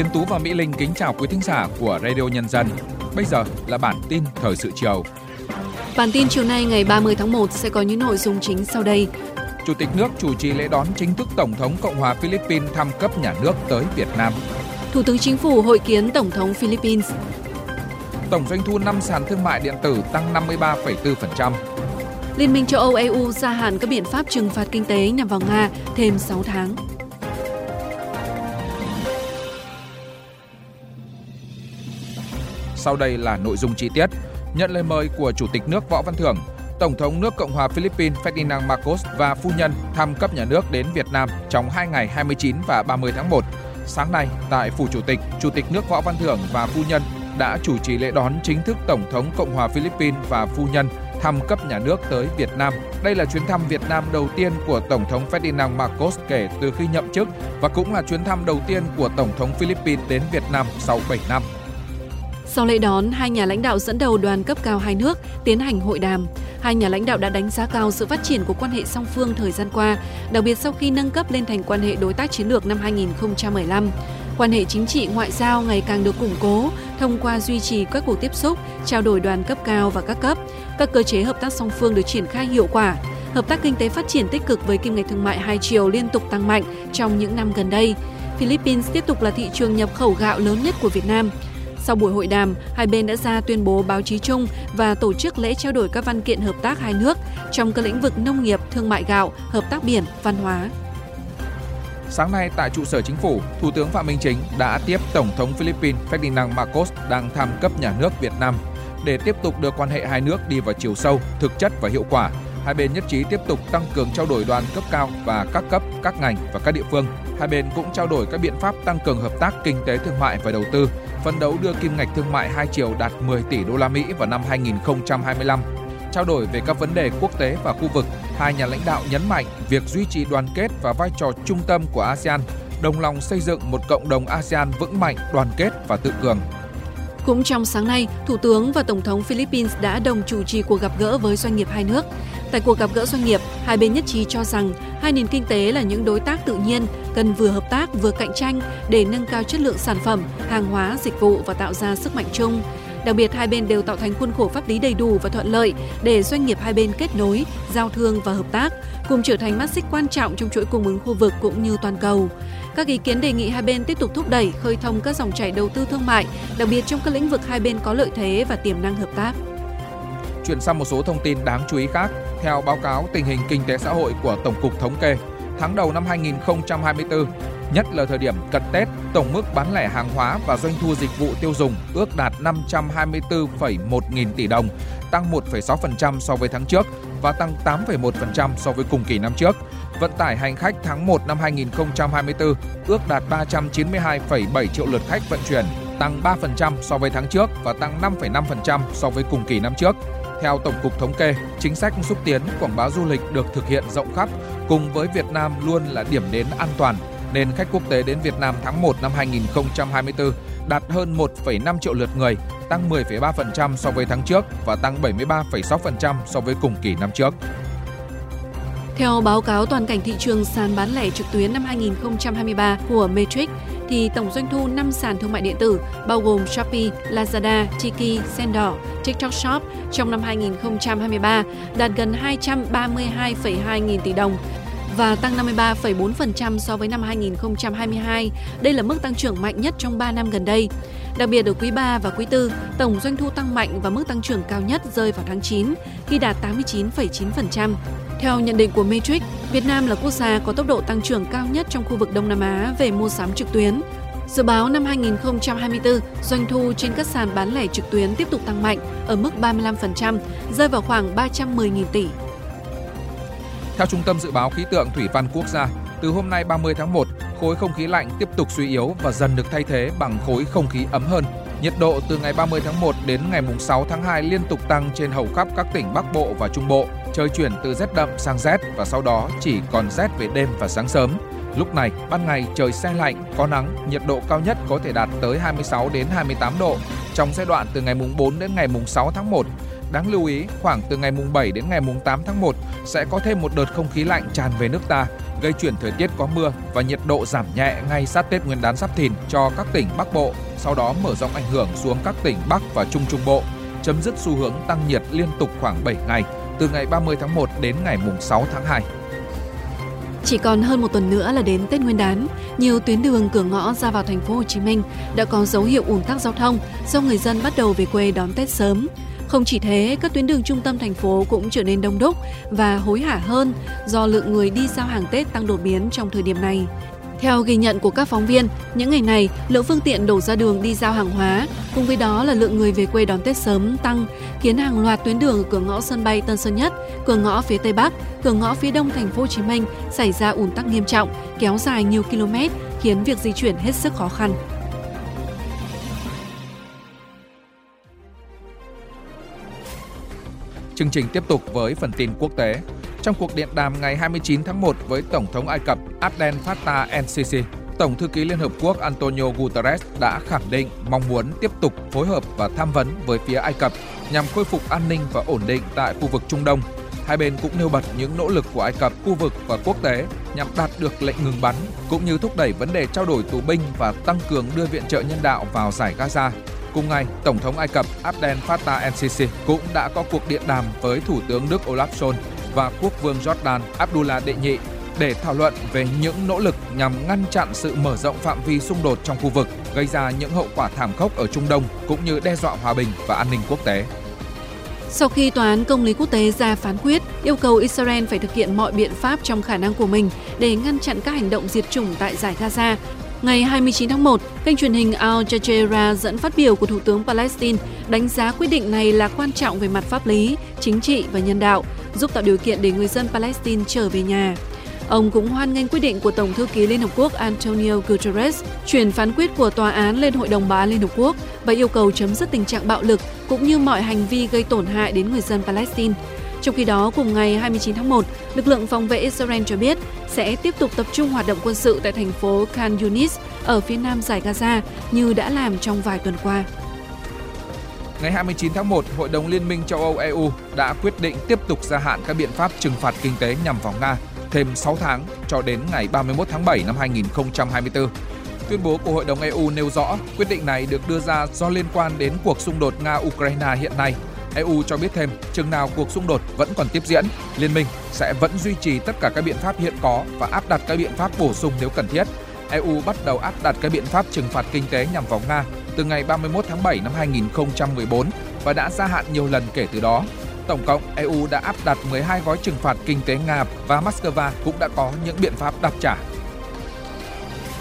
Tiến Tú và Mỹ Linh kính chào quý thính giả của Radio Nhân dân. Bây giờ là bản tin thời sự chiều. Bản tin chiều nay ngày 30 tháng 1 sẽ có những nội dung chính sau đây. Chủ tịch nước chủ trì lễ đón chính thức Tổng thống Cộng hòa Philippines thăm cấp nhà nước tới Việt Nam. Thủ tướng Chính phủ hội kiến Tổng thống Philippines. Tổng doanh thu năm sàn thương mại điện tử tăng 53,4%. Liên minh châu Âu EU gia hạn các biện pháp trừng phạt kinh tế nhằm vào Nga thêm 6 tháng. Sau đây là nội dung chi tiết. Nhận lời mời của Chủ tịch nước Võ Văn Thưởng, Tổng thống nước Cộng hòa Philippines Ferdinand Marcos và phu nhân thăm cấp nhà nước đến Việt Nam trong hai ngày 29 và 30 tháng 1. Sáng nay, tại Phủ Chủ tịch, Chủ tịch nước Võ Văn Thưởng và phu nhân đã chủ trì lễ đón chính thức Tổng thống Cộng hòa Philippines và phu nhân thăm cấp nhà nước tới Việt Nam. Đây là chuyến thăm Việt Nam đầu tiên của Tổng thống Ferdinand Marcos kể từ khi nhậm chức và cũng là chuyến thăm đầu tiên của Tổng thống Philippines đến Việt Nam sau 7 năm. Sau lễ đón, hai nhà lãnh đạo dẫn đầu đoàn cấp cao hai nước tiến hành hội đàm. Hai nhà lãnh đạo đã đánh giá cao sự phát triển của quan hệ song phương thời gian qua, đặc biệt sau khi nâng cấp lên thành quan hệ đối tác chiến lược năm 2015. Quan hệ chính trị ngoại giao ngày càng được củng cố thông qua duy trì các cuộc tiếp xúc, trao đổi đoàn cấp cao và các cấp. Các cơ chế hợp tác song phương được triển khai hiệu quả. Hợp tác kinh tế phát triển tích cực với kim ngạch thương mại hai chiều liên tục tăng mạnh trong những năm gần đây. Philippines tiếp tục là thị trường nhập khẩu gạo lớn nhất của Việt Nam. Sau buổi hội đàm, hai bên đã ra tuyên bố báo chí chung và tổ chức lễ trao đổi các văn kiện hợp tác hai nước trong các lĩnh vực nông nghiệp, thương mại gạo, hợp tác biển, văn hóa. Sáng nay tại trụ sở chính phủ, Thủ tướng Phạm Minh Chính đã tiếp Tổng thống Philippines Ferdinand Marcos đang thăm cấp nhà nước Việt Nam để tiếp tục đưa quan hệ hai nước đi vào chiều sâu, thực chất và hiệu quả. Hai bên nhất trí tiếp tục tăng cường trao đổi đoàn cấp cao và các cấp, các ngành và các địa phương. Hai bên cũng trao đổi các biện pháp tăng cường hợp tác kinh tế thương mại và đầu tư, phấn đấu đưa kim ngạch thương mại hai chiều đạt 10 tỷ đô la Mỹ vào năm 2025 trao đổi về các vấn đề quốc tế và khu vực, hai nhà lãnh đạo nhấn mạnh việc duy trì đoàn kết và vai trò trung tâm của ASEAN, đồng lòng xây dựng một cộng đồng ASEAN vững mạnh, đoàn kết và tự cường. Cũng trong sáng nay, Thủ tướng và Tổng thống Philippines đã đồng chủ trì cuộc gặp gỡ với doanh nghiệp hai nước. Tại cuộc gặp gỡ doanh nghiệp, hai bên nhất trí cho rằng hai nền kinh tế là những đối tác tự nhiên, cần vừa hợp tác vừa cạnh tranh để nâng cao chất lượng sản phẩm, hàng hóa, dịch vụ và tạo ra sức mạnh chung. Đặc biệt hai bên đều tạo thành khuôn khổ pháp lý đầy đủ và thuận lợi để doanh nghiệp hai bên kết nối, giao thương và hợp tác, cùng trở thành mắt xích quan trọng trong chuỗi cung ứng khu vực cũng như toàn cầu. Các ý kiến đề nghị hai bên tiếp tục thúc đẩy khơi thông các dòng chảy đầu tư thương mại, đặc biệt trong các lĩnh vực hai bên có lợi thế và tiềm năng hợp tác. Chuyển sang một số thông tin đáng chú ý khác, theo báo cáo tình hình kinh tế xã hội của Tổng cục Thống kê, tháng đầu năm 2024, nhất là thời điểm cận Tết, tổng mức bán lẻ hàng hóa và doanh thu dịch vụ tiêu dùng ước đạt 524,1 nghìn tỷ đồng, tăng 1,6% so với tháng trước và tăng 8,1% so với cùng kỳ năm trước. Vận tải hành khách tháng 1 năm 2024 ước đạt 392,7 triệu lượt khách vận chuyển, tăng 3% so với tháng trước và tăng 5,5% so với cùng kỳ năm trước. Theo Tổng cục Thống kê, chính sách xúc tiến quảng bá du lịch được thực hiện rộng khắp cùng với Việt Nam luôn là điểm đến an toàn nên khách quốc tế đến Việt Nam tháng 1 năm 2024 đạt hơn 1,5 triệu lượt người, tăng 10,3% so với tháng trước và tăng 73,6% so với cùng kỳ năm trước. Theo báo cáo toàn cảnh thị trường sàn bán lẻ trực tuyến năm 2023 của Matrix, thì tổng doanh thu 5 sàn thương mại điện tử bao gồm Shopee, Lazada, Tiki, Sendor, TikTok Shop trong năm 2023 đạt gần 232,2 nghìn tỷ đồng, và tăng 53,4% so với năm 2022. Đây là mức tăng trưởng mạnh nhất trong 3 năm gần đây. Đặc biệt ở quý 3 và quý 4, tổng doanh thu tăng mạnh và mức tăng trưởng cao nhất rơi vào tháng 9 khi đạt 89,9%. Theo nhận định của Matrix, Việt Nam là quốc gia có tốc độ tăng trưởng cao nhất trong khu vực Đông Nam Á về mua sắm trực tuyến. Dự báo năm 2024, doanh thu trên các sàn bán lẻ trực tuyến tiếp tục tăng mạnh ở mức 35%, rơi vào khoảng 310.000 tỷ. Theo Trung tâm Dự báo Khí tượng Thủy văn Quốc gia, từ hôm nay 30 tháng 1, khối không khí lạnh tiếp tục suy yếu và dần được thay thế bằng khối không khí ấm hơn. Nhiệt độ từ ngày 30 tháng 1 đến ngày 6 tháng 2 liên tục tăng trên hầu khắp các tỉnh Bắc Bộ và Trung Bộ. Trời chuyển từ rét đậm sang rét và sau đó chỉ còn rét về đêm và sáng sớm. Lúc này, ban ngày trời xe lạnh, có nắng, nhiệt độ cao nhất có thể đạt tới 26 đến 28 độ. Trong giai đoạn từ ngày mùng 4 đến ngày mùng 6 tháng 1, đáng lưu ý khoảng từ ngày mùng 7 đến ngày mùng 8 tháng 1 sẽ có thêm một đợt không khí lạnh tràn về nước ta, gây chuyển thời tiết có mưa và nhiệt độ giảm nhẹ ngay sát Tết Nguyên đán Giáp Thìn cho các tỉnh Bắc Bộ, sau đó mở rộng ảnh hưởng xuống các tỉnh Bắc và Trung Trung Bộ, chấm dứt xu hướng tăng nhiệt liên tục khoảng 7 ngày, từ ngày 30 tháng 1 đến ngày 6 tháng 2. Chỉ còn hơn một tuần nữa là đến Tết Nguyên đán, nhiều tuyến đường cửa ngõ ra vào thành phố Hồ Chí Minh đã có dấu hiệu ùn tắc giao thông do người dân bắt đầu về quê đón Tết sớm. Không chỉ thế, các tuyến đường trung tâm thành phố cũng trở nên đông đúc và hối hả hơn do lượng người đi giao hàng Tết tăng đột biến trong thời điểm này. Theo ghi nhận của các phóng viên, những ngày này, lượng phương tiện đổ ra đường đi giao hàng hóa, cùng với đó là lượng người về quê đón Tết sớm tăng, khiến hàng loạt tuyến đường ở cửa ngõ sân bay Tân Sơn Nhất, cửa ngõ phía Tây Bắc, cửa ngõ phía Đông thành phố Hồ Chí Minh xảy ra ùn tắc nghiêm trọng, kéo dài nhiều km, khiến việc di chuyển hết sức khó khăn. Chương trình tiếp tục với phần tin quốc tế. Trong cuộc điện đàm ngày 29 tháng 1 với Tổng thống Ai Cập Abdel Fattah el-Sisi, Tổng thư ký Liên Hợp Quốc Antonio Guterres đã khẳng định mong muốn tiếp tục phối hợp và tham vấn với phía Ai Cập nhằm khôi phục an ninh và ổn định tại khu vực Trung Đông. Hai bên cũng nêu bật những nỗ lực của Ai Cập, khu vực và quốc tế nhằm đạt được lệnh ngừng bắn, cũng như thúc đẩy vấn đề trao đổi tù binh và tăng cường đưa viện trợ nhân đạo vào giải Gaza. Cùng ngày, Tổng thống Ai Cập Abdel Fattah el-Sisi cũng đã có cuộc điện đàm với Thủ tướng Đức Olaf Scholz và Quốc vương Jordan Abdullah đệ nhị để thảo luận về những nỗ lực nhằm ngăn chặn sự mở rộng phạm vi xung đột trong khu vực, gây ra những hậu quả thảm khốc ở Trung Đông cũng như đe dọa hòa bình và an ninh quốc tế. Sau khi Tòa án Công lý Quốc tế ra phán quyết yêu cầu Israel phải thực hiện mọi biện pháp trong khả năng của mình để ngăn chặn các hành động diệt chủng tại giải Gaza, Ngày 29 tháng 1, kênh truyền hình Al Jazeera dẫn phát biểu của Thủ tướng Palestine đánh giá quyết định này là quan trọng về mặt pháp lý, chính trị và nhân đạo, giúp tạo điều kiện để người dân Palestine trở về nhà. Ông cũng hoan nghênh quyết định của Tổng thư ký Liên Hợp Quốc Antonio Guterres chuyển phán quyết của Tòa án lên Hội đồng Bảo an Liên Hợp Quốc và yêu cầu chấm dứt tình trạng bạo lực cũng như mọi hành vi gây tổn hại đến người dân Palestine. Trong khi đó, cùng ngày 29 tháng 1, lực lượng phòng vệ Israel cho biết sẽ tiếp tục tập trung hoạt động quân sự tại thành phố Khan Yunis ở phía nam giải Gaza như đã làm trong vài tuần qua. Ngày 29 tháng 1, Hội đồng Liên minh châu Âu EU đã quyết định tiếp tục gia hạn các biện pháp trừng phạt kinh tế nhằm vào Nga thêm 6 tháng cho đến ngày 31 tháng 7 năm 2024. Tuyên bố của Hội đồng EU nêu rõ quyết định này được đưa ra do liên quan đến cuộc xung đột Nga-Ukraine hiện nay EU cho biết thêm, chừng nào cuộc xung đột vẫn còn tiếp diễn, Liên minh sẽ vẫn duy trì tất cả các biện pháp hiện có và áp đặt các biện pháp bổ sung nếu cần thiết. EU bắt đầu áp đặt các biện pháp trừng phạt kinh tế nhằm vào Nga từ ngày 31 tháng 7 năm 2014 và đã gia hạn nhiều lần kể từ đó. Tổng cộng, EU đã áp đặt 12 gói trừng phạt kinh tế Nga và Moscow cũng đã có những biện pháp đáp trả.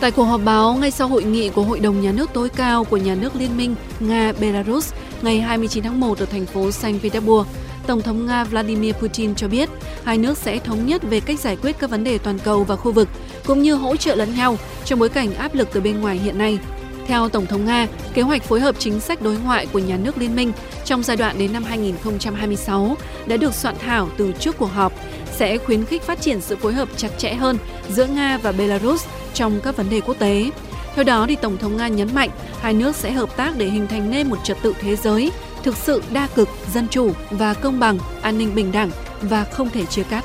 Tại cuộc họp báo ngay sau hội nghị của Hội đồng Nhà nước tối cao của nhà nước Liên minh Nga-Belarus ngày 29 tháng 1 ở thành phố Saint Petersburg, Tổng thống Nga Vladimir Putin cho biết hai nước sẽ thống nhất về cách giải quyết các vấn đề toàn cầu và khu vực, cũng như hỗ trợ lẫn nhau trong bối cảnh áp lực từ bên ngoài hiện nay. Theo Tổng thống Nga, kế hoạch phối hợp chính sách đối ngoại của nhà nước liên minh trong giai đoạn đến năm 2026 đã được soạn thảo từ trước cuộc họp, sẽ khuyến khích phát triển sự phối hợp chặt chẽ hơn giữa Nga và Belarus trong các vấn đề quốc tế. Theo đó, thì Tổng thống Nga nhấn mạnh hai nước sẽ hợp tác để hình thành nên một trật tự thế giới thực sự đa cực, dân chủ và công bằng, an ninh bình đẳng và không thể chia cắt.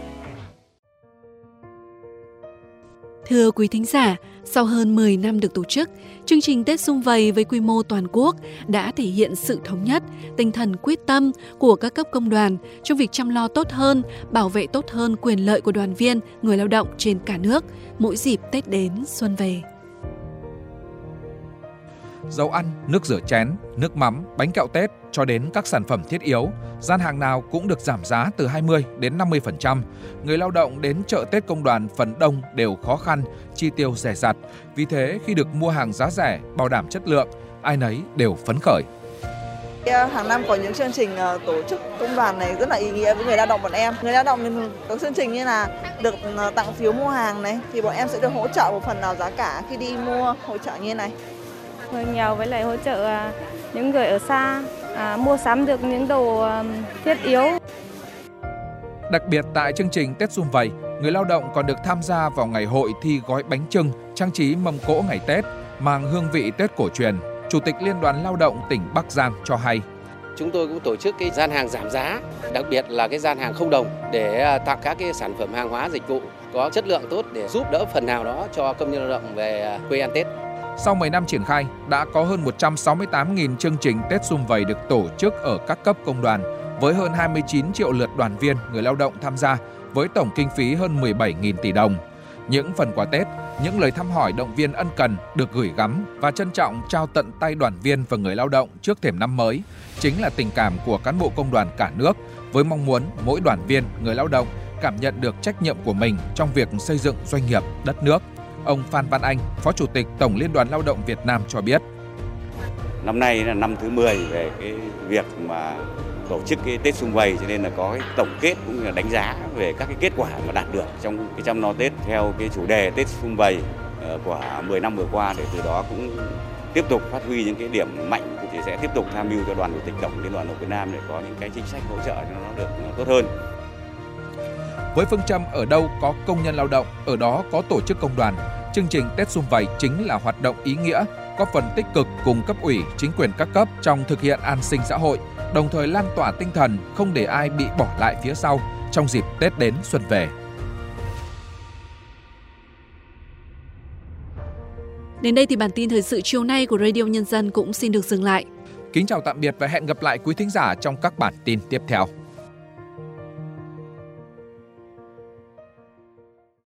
Thưa quý thính giả, sau hơn 10 năm được tổ chức, chương trình Tết Xung Vầy với quy mô toàn quốc đã thể hiện sự thống nhất, tinh thần quyết tâm của các cấp công đoàn trong việc chăm lo tốt hơn, bảo vệ tốt hơn quyền lợi của đoàn viên, người lao động trên cả nước mỗi dịp Tết đến xuân về dầu ăn, nước rửa chén, nước mắm, bánh kẹo Tết cho đến các sản phẩm thiết yếu, gian hàng nào cũng được giảm giá từ 20 đến 50%. Người lao động đến chợ Tết công đoàn phần đông đều khó khăn, chi tiêu rẻ rặt. Vì thế khi được mua hàng giá rẻ, bảo đảm chất lượng, ai nấy đều phấn khởi. À, hàng năm có những chương trình à, tổ chức công đoàn này rất là ý nghĩa với người lao động bọn em. Người lao động có chương trình như là được à, tặng phiếu mua hàng này thì bọn em sẽ được hỗ trợ một phần nào giá cả khi đi mua hỗ trợ như này. Người nghèo với lại hỗ trợ à, những người ở xa à, mua sắm được những đồ thiết yếu. Đặc biệt tại chương trình Tết Xung Vầy, người lao động còn được tham gia vào ngày hội thi gói bánh trưng, trang trí mâm cỗ ngày Tết, mang hương vị Tết cổ truyền. Chủ tịch Liên đoàn Lao động tỉnh Bắc Giang cho hay. Chúng tôi cũng tổ chức cái gian hàng giảm giá, đặc biệt là cái gian hàng không đồng để à, tặng các cái sản phẩm hàng hóa dịch vụ có chất lượng tốt để giúp đỡ phần nào đó cho công nhân lao động về à, quê ăn Tết. Sau 10 năm triển khai, đã có hơn 168.000 chương trình Tết xung vầy được tổ chức ở các cấp công đoàn, với hơn 29 triệu lượt đoàn viên, người lao động tham gia, với tổng kinh phí hơn 17.000 tỷ đồng. Những phần quà Tết, những lời thăm hỏi động viên ân cần được gửi gắm và trân trọng trao tận tay đoàn viên và người lao động trước thềm năm mới, chính là tình cảm của cán bộ công đoàn cả nước, với mong muốn mỗi đoàn viên, người lao động cảm nhận được trách nhiệm của mình trong việc xây dựng doanh nghiệp, đất nước. Ông Phan Văn Anh, Phó Chủ tịch Tổng Liên đoàn Lao động Việt Nam cho biết. Năm nay là năm thứ 10 về cái việc mà tổ chức cái Tết xung vầy cho nên là có cái tổng kết cũng như là đánh giá về các cái kết quả mà đạt được trong cái chăm lo Tết theo cái chủ đề Tết xung vầy ờ, của 10 năm vừa qua để từ đó cũng tiếp tục phát huy những cái điểm mạnh thì sẽ tiếp tục tham mưu cho đoàn chủ tịch tổng liên đoàn lao động Việt Nam để có những cái chính sách hỗ trợ cho nó được tốt hơn. Với phương châm ở đâu có công nhân lao động, ở đó có tổ chức công đoàn, chương trình Tết xung vầy chính là hoạt động ý nghĩa, có phần tích cực cùng cấp ủy, chính quyền các cấp trong thực hiện an sinh xã hội, đồng thời lan tỏa tinh thần không để ai bị bỏ lại phía sau trong dịp Tết đến xuân về. Đến đây thì bản tin thời sự chiều nay của Radio Nhân dân cũng xin được dừng lại. Kính chào tạm biệt và hẹn gặp lại quý thính giả trong các bản tin tiếp theo.